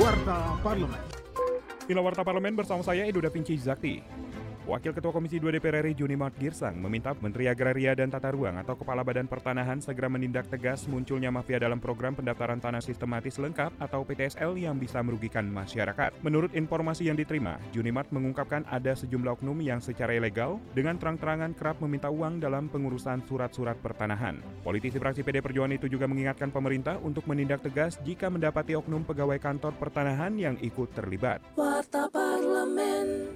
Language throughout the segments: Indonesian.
Warta Parlemen. Inilah Warta Parlemen bersama saya Edo Da Vinci Zakti. Wakil Ketua Komisi 2 DPR RI Juni Mart Girsang meminta Menteri Agraria dan Tata Ruang atau Kepala Badan Pertanahan segera menindak tegas munculnya mafia dalam program pendaftaran tanah sistematis lengkap atau PTSL yang bisa merugikan masyarakat. Menurut informasi yang diterima, Juni Mart mengungkapkan ada sejumlah oknum yang secara ilegal dengan terang-terangan kerap meminta uang dalam pengurusan surat-surat pertanahan. Politisi fraksi PD Perjuangan itu juga mengingatkan pemerintah untuk menindak tegas jika mendapati oknum pegawai kantor pertanahan yang ikut terlibat. Warta Parlemen.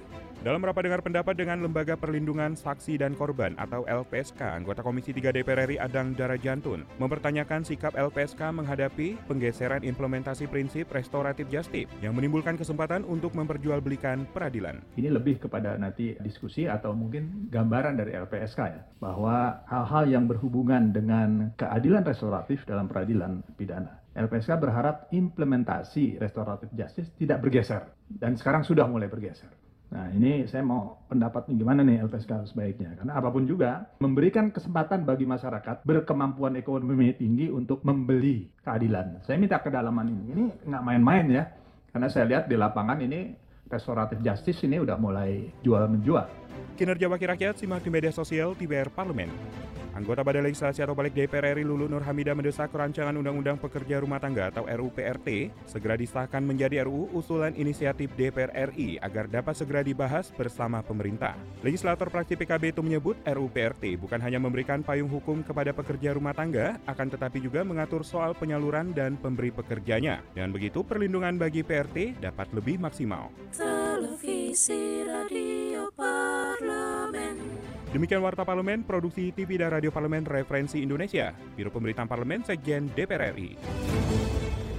Dalam rapat dengar pendapat dengan Lembaga Perlindungan Saksi dan Korban atau LPSK, anggota Komisi 3 DPR RI Adang Darajantun mempertanyakan sikap LPSK menghadapi penggeseran implementasi prinsip restoratif justice yang menimbulkan kesempatan untuk memperjualbelikan peradilan. Ini lebih kepada nanti diskusi atau mungkin gambaran dari LPSK ya, bahwa hal-hal yang berhubungan dengan keadilan restoratif dalam peradilan pidana. LPSK berharap implementasi restoratif justice tidak bergeser dan sekarang sudah mulai bergeser. Nah ini saya mau pendapat nih gimana nih LPSK sebaiknya. Karena apa pun juga memberikan kesempatan bagi masyarakat berkemampuan ekonomi tinggi untuk membeli keadilan. Saya minta kedalaman ini. Ini nggak main-main ya. Karena saya lihat di lapangan ini restoratif justice ini udah mulai jual-menjual. Kinerja Wakil Rakyat simak di media sosial TBR Parlemen. Anggota Badan Legislasi atau Balik DPR RI Lulu Nur Hamida mendesak rancangan Undang-Undang Pekerja Rumah Tangga atau RUU PRT segera disahkan menjadi RUU usulan inisiatif DPR RI agar dapat segera dibahas bersama pemerintah. Legislator fraksi PKB itu menyebut RUU PRT bukan hanya memberikan payung hukum kepada pekerja rumah tangga, akan tetapi juga mengatur soal penyaluran dan pemberi pekerjanya. Dan begitu perlindungan bagi PRT dapat lebih maksimal. Televisi Radio. Demikian Warta Parlemen, Produksi TV dan Radio Parlemen Referensi Indonesia, Biro Pemberitaan Parlemen Sekjen DPR RI.